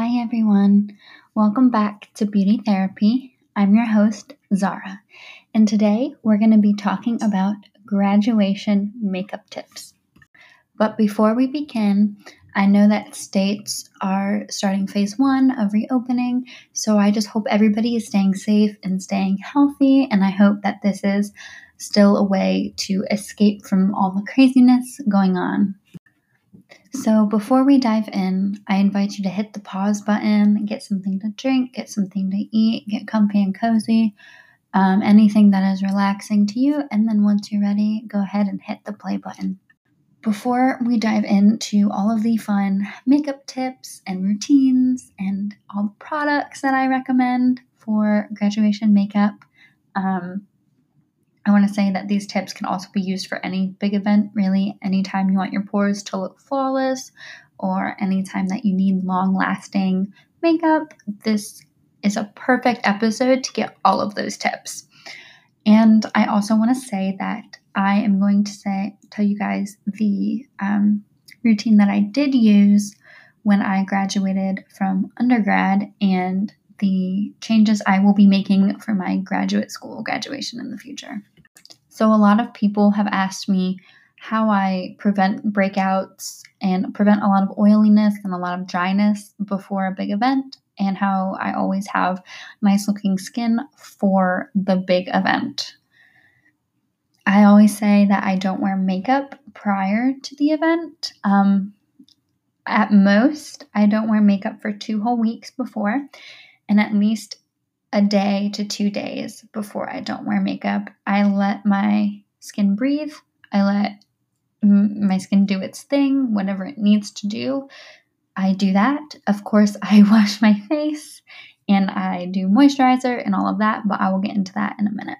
Hi, everyone. Welcome back to Beauty Therapy. I'm your host, Zara, and today we're going to be talking about graduation makeup tips. But before we begin, I know that states are starting phase one of reopening, so I just hope everybody is staying safe and staying healthy, and I hope that this is still a way to escape from all the craziness going on. So, before we dive in, I invite you to hit the pause button, get something to drink, get something to eat, get comfy and cozy, um, anything that is relaxing to you, and then once you're ready, go ahead and hit the play button. Before we dive into all of the fun makeup tips and routines and all the products that I recommend for graduation makeup, um, I want to say that these tips can also be used for any big event, really, anytime you want your pores to look flawless or anytime that you need long lasting makeup. This is a perfect episode to get all of those tips. And I also want to say that I am going to say tell you guys the um, routine that I did use when I graduated from undergrad and the changes I will be making for my graduate school graduation in the future. So, a lot of people have asked me how I prevent breakouts and prevent a lot of oiliness and a lot of dryness before a big event, and how I always have nice looking skin for the big event. I always say that I don't wear makeup prior to the event. Um, at most, I don't wear makeup for two whole weeks before, and at least a day to two days before I don't wear makeup. I let my skin breathe. I let my skin do its thing, whatever it needs to do. I do that. Of course, I wash my face and I do moisturizer and all of that, but I will get into that in a minute.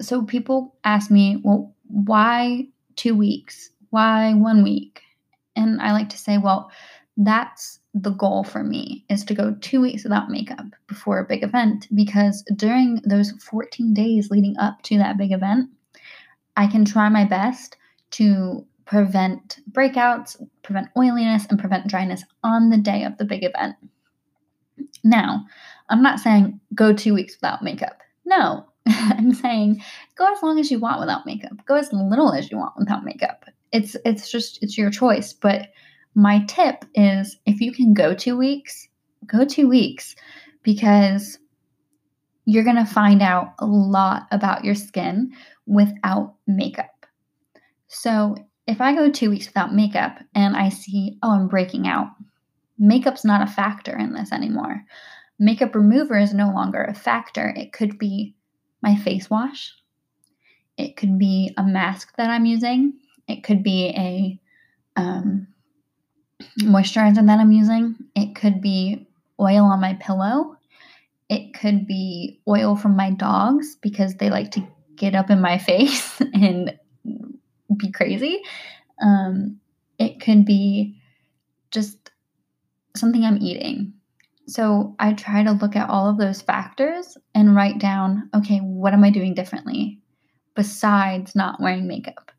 So, people ask me, well, why two weeks? Why one week? And I like to say, well, that's the goal for me is to go two weeks without makeup before a big event because during those 14 days leading up to that big event, I can try my best to prevent breakouts, prevent oiliness, and prevent dryness on the day of the big event. Now, I'm not saying go two weeks without makeup. No, I'm saying go as long as you want without makeup. Go as little as you want without makeup. It's it's just it's your choice, but my tip is if you can go two weeks, go two weeks because you're going to find out a lot about your skin without makeup. So, if I go two weeks without makeup and I see, oh, I'm breaking out, makeup's not a factor in this anymore. Makeup remover is no longer a factor. It could be my face wash, it could be a mask that I'm using, it could be a um, moisturizer that I'm using. It could be oil on my pillow. It could be oil from my dogs because they like to get up in my face and be crazy. Um, it could be just something I'm eating. So I try to look at all of those factors and write down okay, what am I doing differently besides not wearing makeup?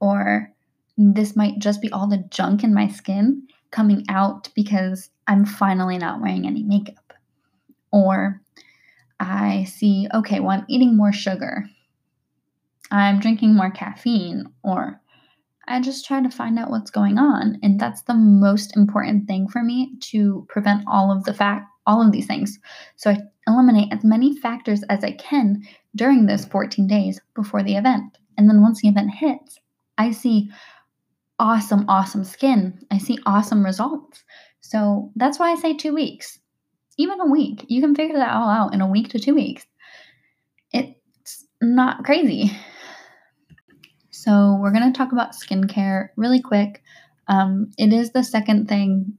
Or this might just be all the junk in my skin coming out because I'm finally not wearing any makeup. Or I see, okay, well, I'm eating more sugar. I'm drinking more caffeine. Or I just try to find out what's going on. And that's the most important thing for me to prevent all of the fact, all of these things. So I eliminate as many factors as I can during those 14 days before the event. And then once the event hits, I see, awesome, awesome skin. I see awesome results. So that's why I say two weeks, even a week. You can figure that all out in a week to two weeks. It's not crazy. So, we're going to talk about skincare really quick. Um, it is the second thing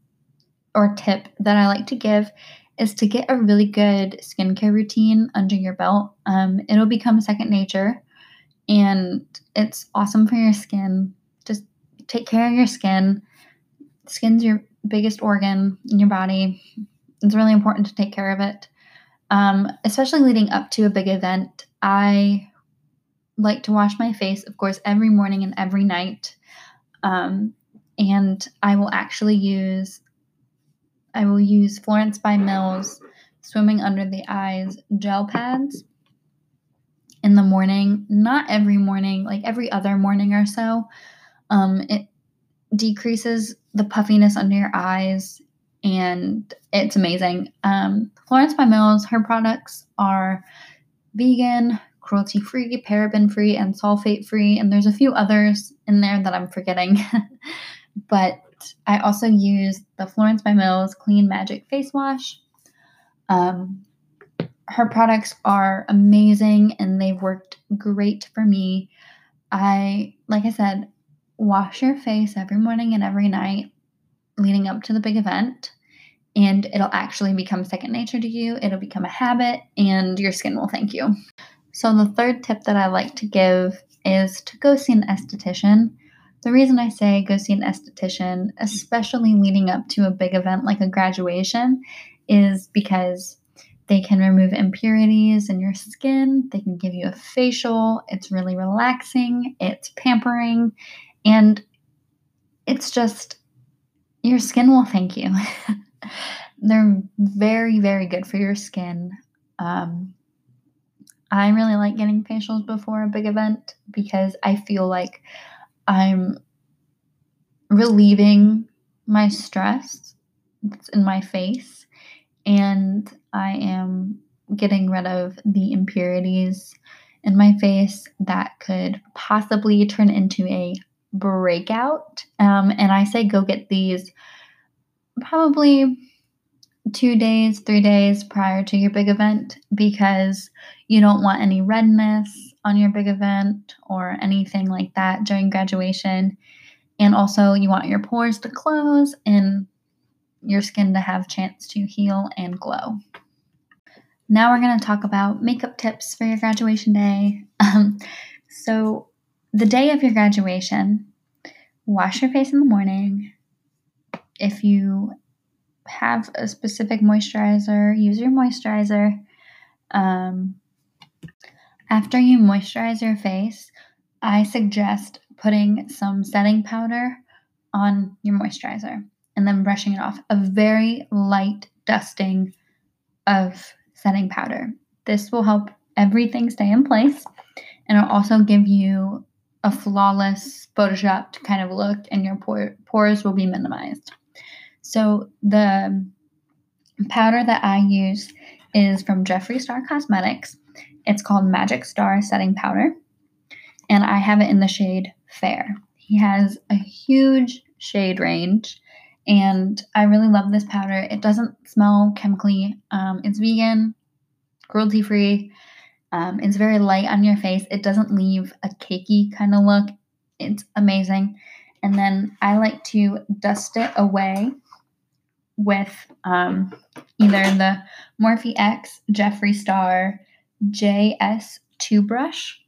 or tip that I like to give is to get a really good skincare routine under your belt. Um, it'll become second nature and it's awesome for your skin take care of your skin. Skin's your biggest organ in your body. It's really important to take care of it. Um, especially leading up to a big event, I like to wash my face, of course, every morning and every night. Um, and I will actually use I will use Florence by Mills Swimming Under the Eyes gel pads in the morning. Not every morning, like every other morning or so. Um, it decreases the puffiness under your eyes and it's amazing. Um, Florence by Mills, her products are vegan, cruelty free, paraben free, and sulfate free. And there's a few others in there that I'm forgetting. but I also use the Florence by Mills Clean Magic Face Wash. Um, her products are amazing and they've worked great for me. I, like I said, wash your face every morning and every night leading up to the big event and it'll actually become second nature to you. It'll become a habit, and your skin will thank you. So, the third tip that I like to give is to go see an esthetician. The reason I say go see an esthetician, especially leading up to a big event like a graduation, is because they can remove impurities in your skin, they can give you a facial. It's really relaxing, it's pampering, and it's just your skin will thank you. They're very, very good for your skin. Um, I really like getting facials before a big event because I feel like I'm relieving my stress that's in my face and I am getting rid of the impurities in my face that could possibly turn into a breakout. Um, and I say go get these probably two days, three days prior to your big event because you don't want any redness on your big event or anything like that during graduation. And also, you want your pores to close and your skin to have chance to heal and glow. Now we're going to talk about makeup tips for your graduation day. Um, so, the day of your graduation, wash your face in the morning. If you have a specific moisturizer, use your moisturizer. Um, after you moisturize your face, I suggest putting some setting powder on your moisturizer and then brushing it off. A very light dusting of setting powder. This will help everything stay in place and it'll also give you a flawless photoshopped kind of look and your pores will be minimized. So the powder that I use is from Jeffree Star Cosmetics. It's called Magic Star Setting Powder, and I have it in the shade Fair. He has a huge shade range, and I really love this powder. It doesn't smell chemically. Um, it's vegan, cruelty free. Um, it's very light on your face. It doesn't leave a cakey kind of look. It's amazing. And then I like to dust it away with um, either the Morphe X Jeffree Star JS2 brush,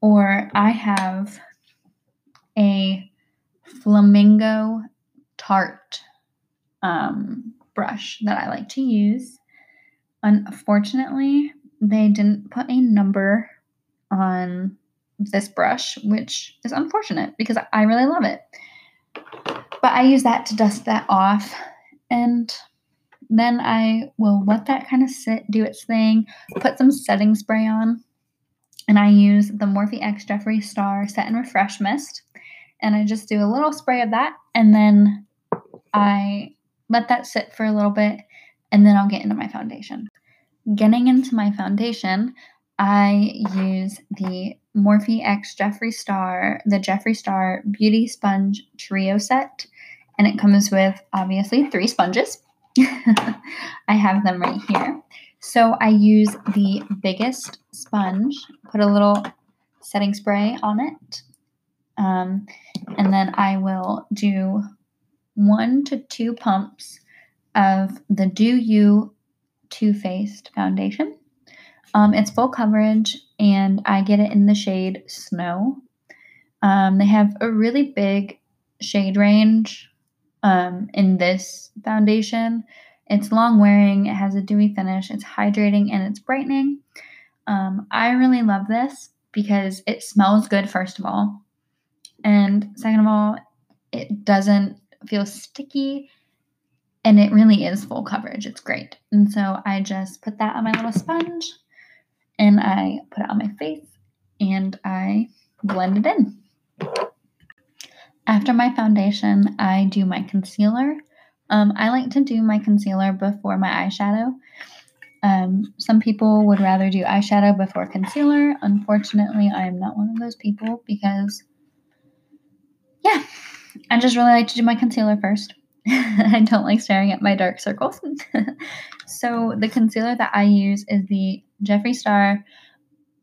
or I have a Flamingo Tarte um, brush that I like to use. Unfortunately, they didn't put a number on this brush, which is unfortunate because I really love it. But I use that to dust that off and then I will let that kind of sit, do its thing, put some setting spray on, and I use the Morphe X Jeffree Star Set and Refresh Mist. And I just do a little spray of that, and then I let that sit for a little bit, and then I'll get into my foundation. Getting into my foundation, I use the Morphe X Jeffree Star, the Jeffree Star Beauty Sponge Trio Set and it comes with obviously three sponges. I have them right here. So I use the biggest sponge, put a little setting spray on it, um, and then I will do one to two pumps of the Do You Too Faced foundation. Um, it's full coverage, and I get it in the shade Snow. Um, they have a really big shade range um, in this foundation. It's long wearing, it has a dewy finish, it's hydrating, and it's brightening. Um, I really love this because it smells good, first of all. And second of all, it doesn't feel sticky. And it really is full coverage. It's great. And so I just put that on my little sponge and I put it on my face and I blend it in. After my foundation, I do my concealer. Um, I like to do my concealer before my eyeshadow. Um, some people would rather do eyeshadow before concealer. Unfortunately, I am not one of those people because, yeah, I just really like to do my concealer first. I don't like staring at my dark circles. so, the concealer that I use is the Jeffree Star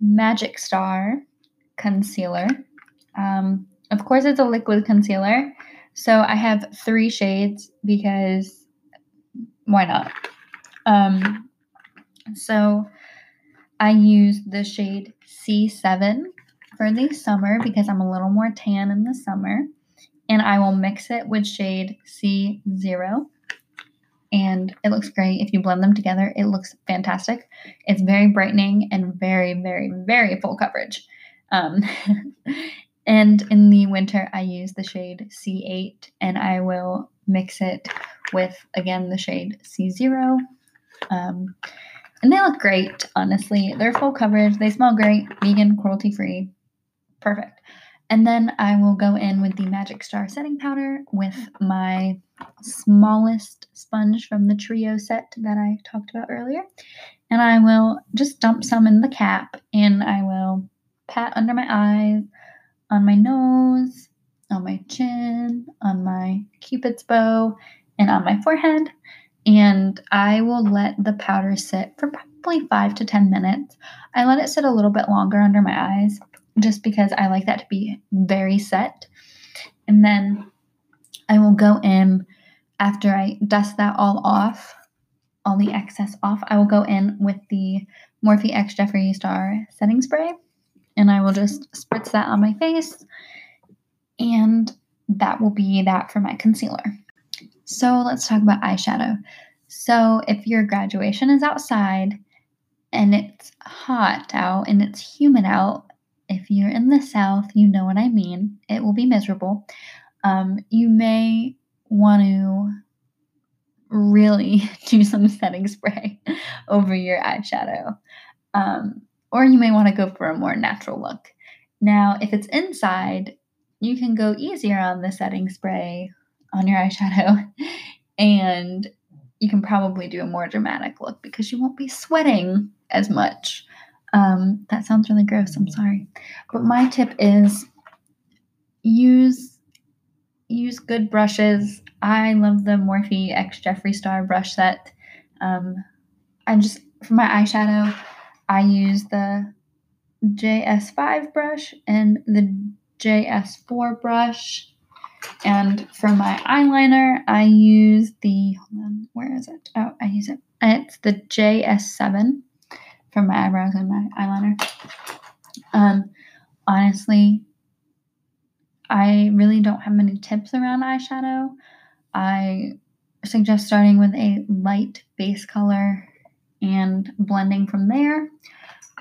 Magic Star Concealer. Um, of course, it's a liquid concealer. So I have three shades because why not? Um, so I use the shade C7 for the summer because I'm a little more tan in the summer. And I will mix it with shade C0. And it looks great. If you blend them together, it looks fantastic. It's very brightening and very, very, very full coverage. Um, And in the winter, I use the shade C8 and I will mix it with, again, the shade C0. Um, and they look great, honestly. They're full coverage, they smell great, vegan, cruelty free. Perfect. And then I will go in with the Magic Star setting powder with my smallest sponge from the trio set that I talked about earlier. And I will just dump some in the cap and I will pat under my eyes on my nose, on my chin, on my cupid's bow, and on my forehead. And I will let the powder sit for probably five to 10 minutes. I let it sit a little bit longer under my eyes just because I like that to be very set. And then I will go in after I dust that all off, all the excess off, I will go in with the Morphe X Jeffree Star setting spray and I will just spritz that on my face, and that will be that for my concealer. So let's talk about eyeshadow. So if your graduation is outside and it's hot out and it's humid out, if you're in the south, you know what I mean. It will be miserable. Um, you may want to really do some setting spray over your eyeshadow. Um, or you may want to go for a more natural look. Now, if it's inside, you can go easier on the setting spray on your eyeshadow and you can probably do a more dramatic look because you won't be sweating as much. Um, that sounds really gross, I'm sorry. But my tip is use use good brushes. I love the Morphe X Jeffree Star brush set. Um, I just for my eyeshadow, I use the JS5 brush and the JS4 brush. And for my eyeliner, I use the, hold on, where is it? Oh, I use it. It's the JS7 for my eyebrows and my eyeliner. Um, honestly, I really don't have many tips around eyeshadow. I suggest starting with a light base color and blending from there.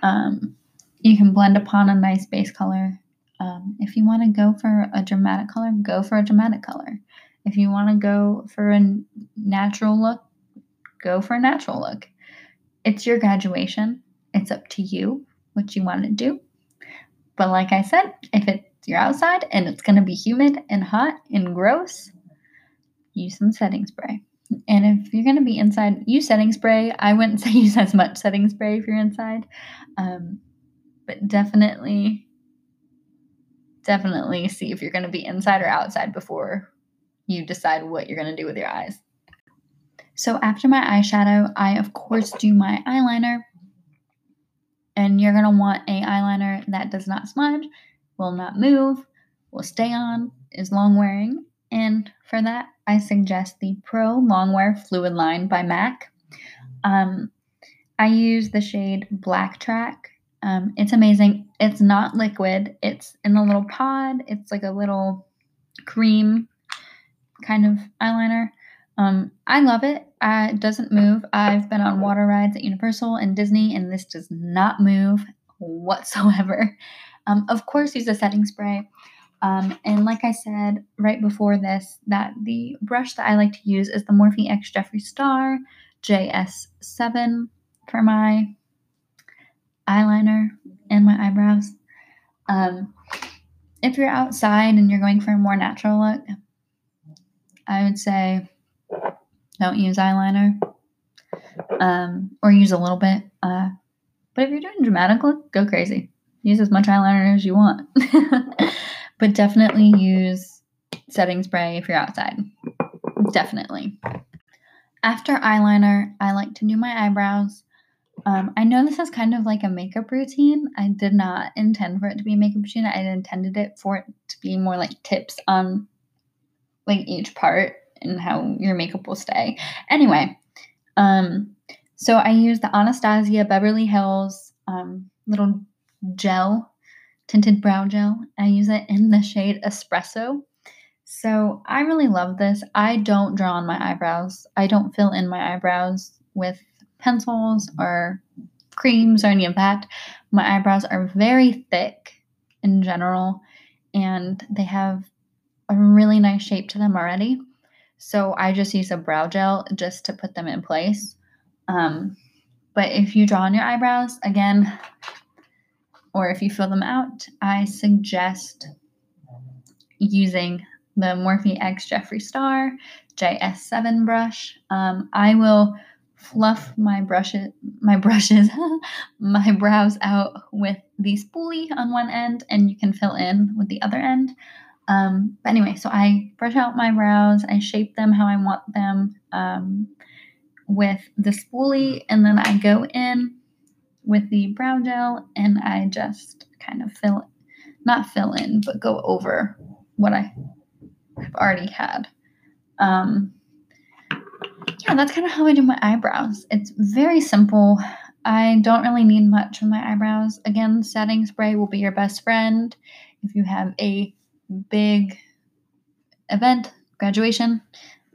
Um, you can blend upon a nice base color. Um, if you want to go for a dramatic color, go for a dramatic color. If you want to go for a natural look, go for a natural look. It's your graduation. It's up to you what you want to do. But like I said, if it's you're outside and it's going to be humid and hot and gross, use some setting spray. And if you're going to be inside, use setting spray. I wouldn't say use as much setting spray if you're inside, um, but definitely, definitely see if you're going to be inside or outside before you decide what you're going to do with your eyes. So after my eyeshadow, I of course do my eyeliner. And you're going to want a eyeliner that does not smudge, will not move, will stay on, is long wearing, and for that, I suggest the Pro Longwear Fluidline by MAC. Um, I use the shade Blacktrack. Um, it's amazing. It's not liquid, it's in a little pod. It's like a little cream kind of eyeliner. Um, I love it. It doesn't move. I've been on water rides at Universal and Disney, and this does not move whatsoever. Um, of course, use a setting spray. Um, and like I said right before this, that the brush that I like to use is the Morphe X Jeffree Star JS7 for my eyeliner and my eyebrows. Um, if you're outside and you're going for a more natural look, I would say don't use eyeliner um, or use a little bit. Uh, but if you're doing dramatic look, go crazy. Use as much eyeliner as you want. but definitely use setting spray if you're outside. Definitely. After eyeliner, I like to do my eyebrows. Um, I know this is kind of like a makeup routine. I did not intend for it to be a makeup routine. I intended it for it to be more like tips on like each part and how your makeup will stay. Anyway, um, so I use the Anastasia Beverly Hills um, little gel, tinted brow gel. I use it in the shade Espresso. So I really love this. I don't draw on my eyebrows. I don't fill in my eyebrows with pencils or creams or any of that. My eyebrows are very thick in general and they have a really nice shape to them already. So I just use a brow gel just to put them in place. Um, but if you draw on your eyebrows, again, or if you fill them out, I suggest using the Morphe X Jeffree Star JS7 brush. Um, I will fluff my brushes, my brushes, my brows out with the spoolie on one end, and you can fill in with the other end. Um, but anyway, so I brush out my brows, I shape them how I want them um, with the spoolie, and then I go in with the brow gel and I just kind of fill, not fill in, but go over what I have already had. Um, yeah, that's kind of how I do my eyebrows. It's very simple. I don't really need much for my eyebrows. Again, setting spray will be your best friend if you have a big event, graduation,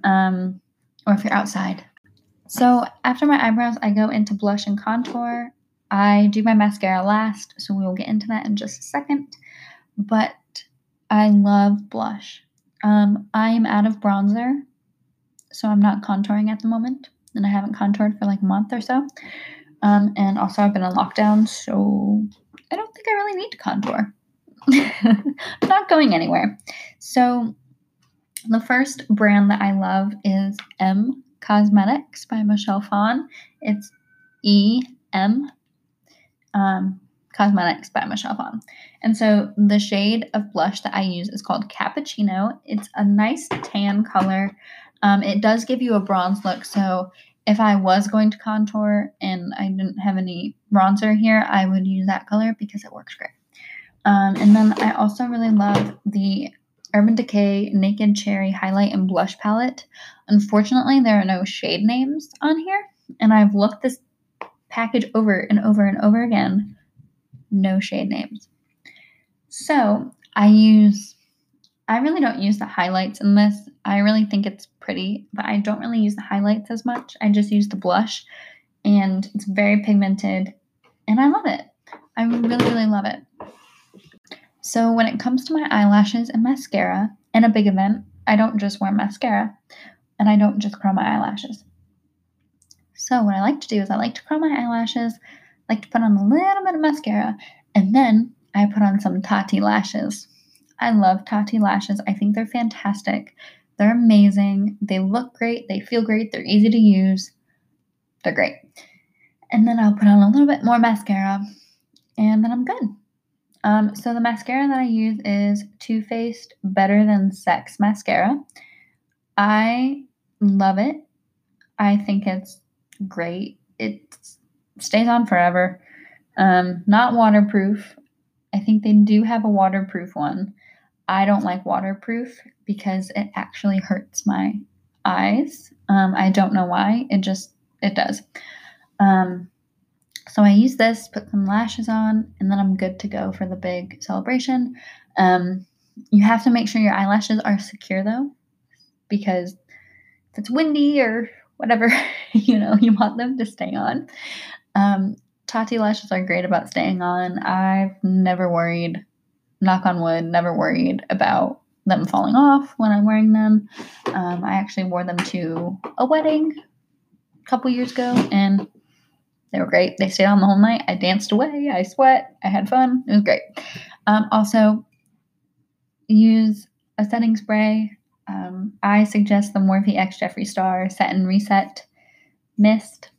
um, or if you're outside. So after my eyebrows, I go into blush and contour. I do my mascara last, so we will get into that in just a second. But I love blush. Um, I am out of bronzer, so I'm not contouring at the moment, and I haven't contoured for like a month or so. Um, and also, I've been in lockdown, so I don't think I really need to contour. Not going anywhere. So, the first brand that I love is EM Cosmetics by Michelle Phan. It's E M um, Cosmetics by Michelle Phan. And so the shade of blush that I use is called Cappuccino. It's a nice tan color. Um, it does give you a bronze look. So if I was going to contour and I didn't have any bronzer here, I would use that color because it works great. Um, and then I also really love the Urban Decay Naked Cherry Highlight and Blush Palette. Unfortunately, there are no shade names on here, and I've looked this package over and over and over again. No shade names. So I use, I really don't use the highlights in this. I really think it's pretty, but I don't really use the highlights as much. I just use the blush, and it's very pigmented, and I love it. I really, really love it. So when it comes to my eyelashes and mascara in a big event, I don't just wear mascara and I don't just curl my eyelashes. So what I like to do is I like to curl my eyelashes, like to put on a little bit of mascara, and then I put on some Tati lashes. I love Tati lashes. I think they're fantastic. They're amazing. They look great. They feel great. They're easy to use. They're great. And then I'll put on a little bit more mascara, and then I'm good. Um, so the mascara that I use is Too Faced Better Than Sex mascara. I love it. I think it's great. It stays on forever. Um, not waterproof. I think they do have a waterproof one. I don't like waterproof because it actually hurts my eyes. Um, I don't know why. It just it does. Um, so I use this, put some lashes on, and then I'm good to go for the big celebration. Um, you have to make sure your eyelashes are secure though, because if it's windy or whatever, you know, you want them to stay on. Um, Tati lashes are great about staying on. I've never worried knock on wood, never worried about them falling off when I'm wearing them. Um, I actually wore them to a wedding a couple years ago and they were great. They stayed on the whole night. I danced away. I sweat. I had fun. It was great. Um, also, use a setting spray. Um, I suggest the Morphe X Jeffree Star Set and Reset Mist.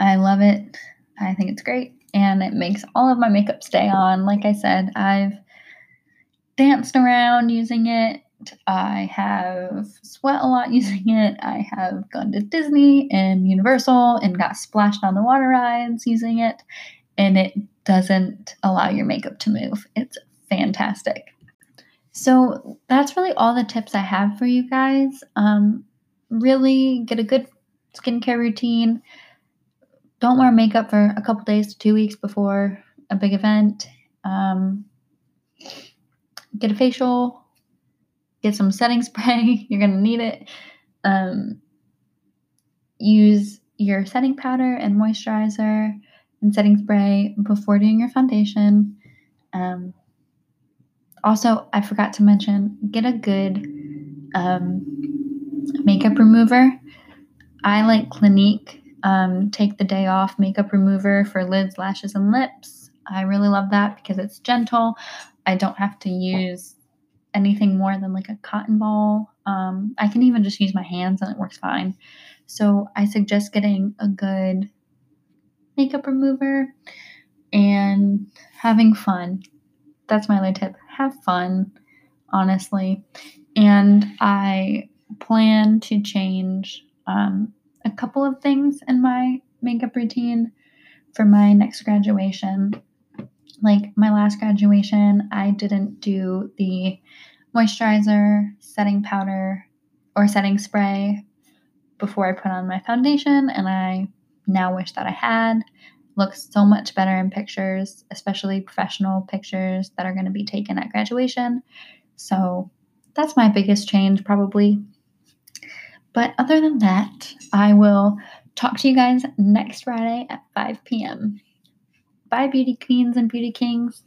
I love it. I think it's great. And it makes all of my makeup stay on. Like I said, I've danced around using it. I have sweat a lot using it. I have gone to Disney and Universal and got splashed on the water rides using it. And it doesn't allow your makeup to move. It's fantastic. So that's really all the tips I have for you guys. Um, really get a good skincare routine. Don't wear makeup for a couple days to two weeks before a big event. Um, get a facial, get some setting spray. You're going to need it. Um, use your setting powder and moisturizer and setting spray before doing your foundation. Um, also, I forgot to mention get a good um, makeup remover. I like Clinique um, Take the Day Off makeup remover for lids, lashes, and lips. I really love that because it's gentle. I don't have to use anything more than like a cotton ball. Um, I can even just use my hands and it works fine. So I suggest getting a good makeup remover and having fun. That's my other tip have fun, honestly. And I plan to change um, a couple of things in my makeup routine for my next graduation. Like my last graduation, I didn't do the moisturizer, setting powder, or setting spray before I put on my foundation, and I now wish that I had looks so much better in pictures, especially professional pictures that are going to be taken at graduation. So that's my biggest change, probably. But other than that, I will talk to you guys next Friday at 5 p.m. Bye, beauty queens and beauty kings.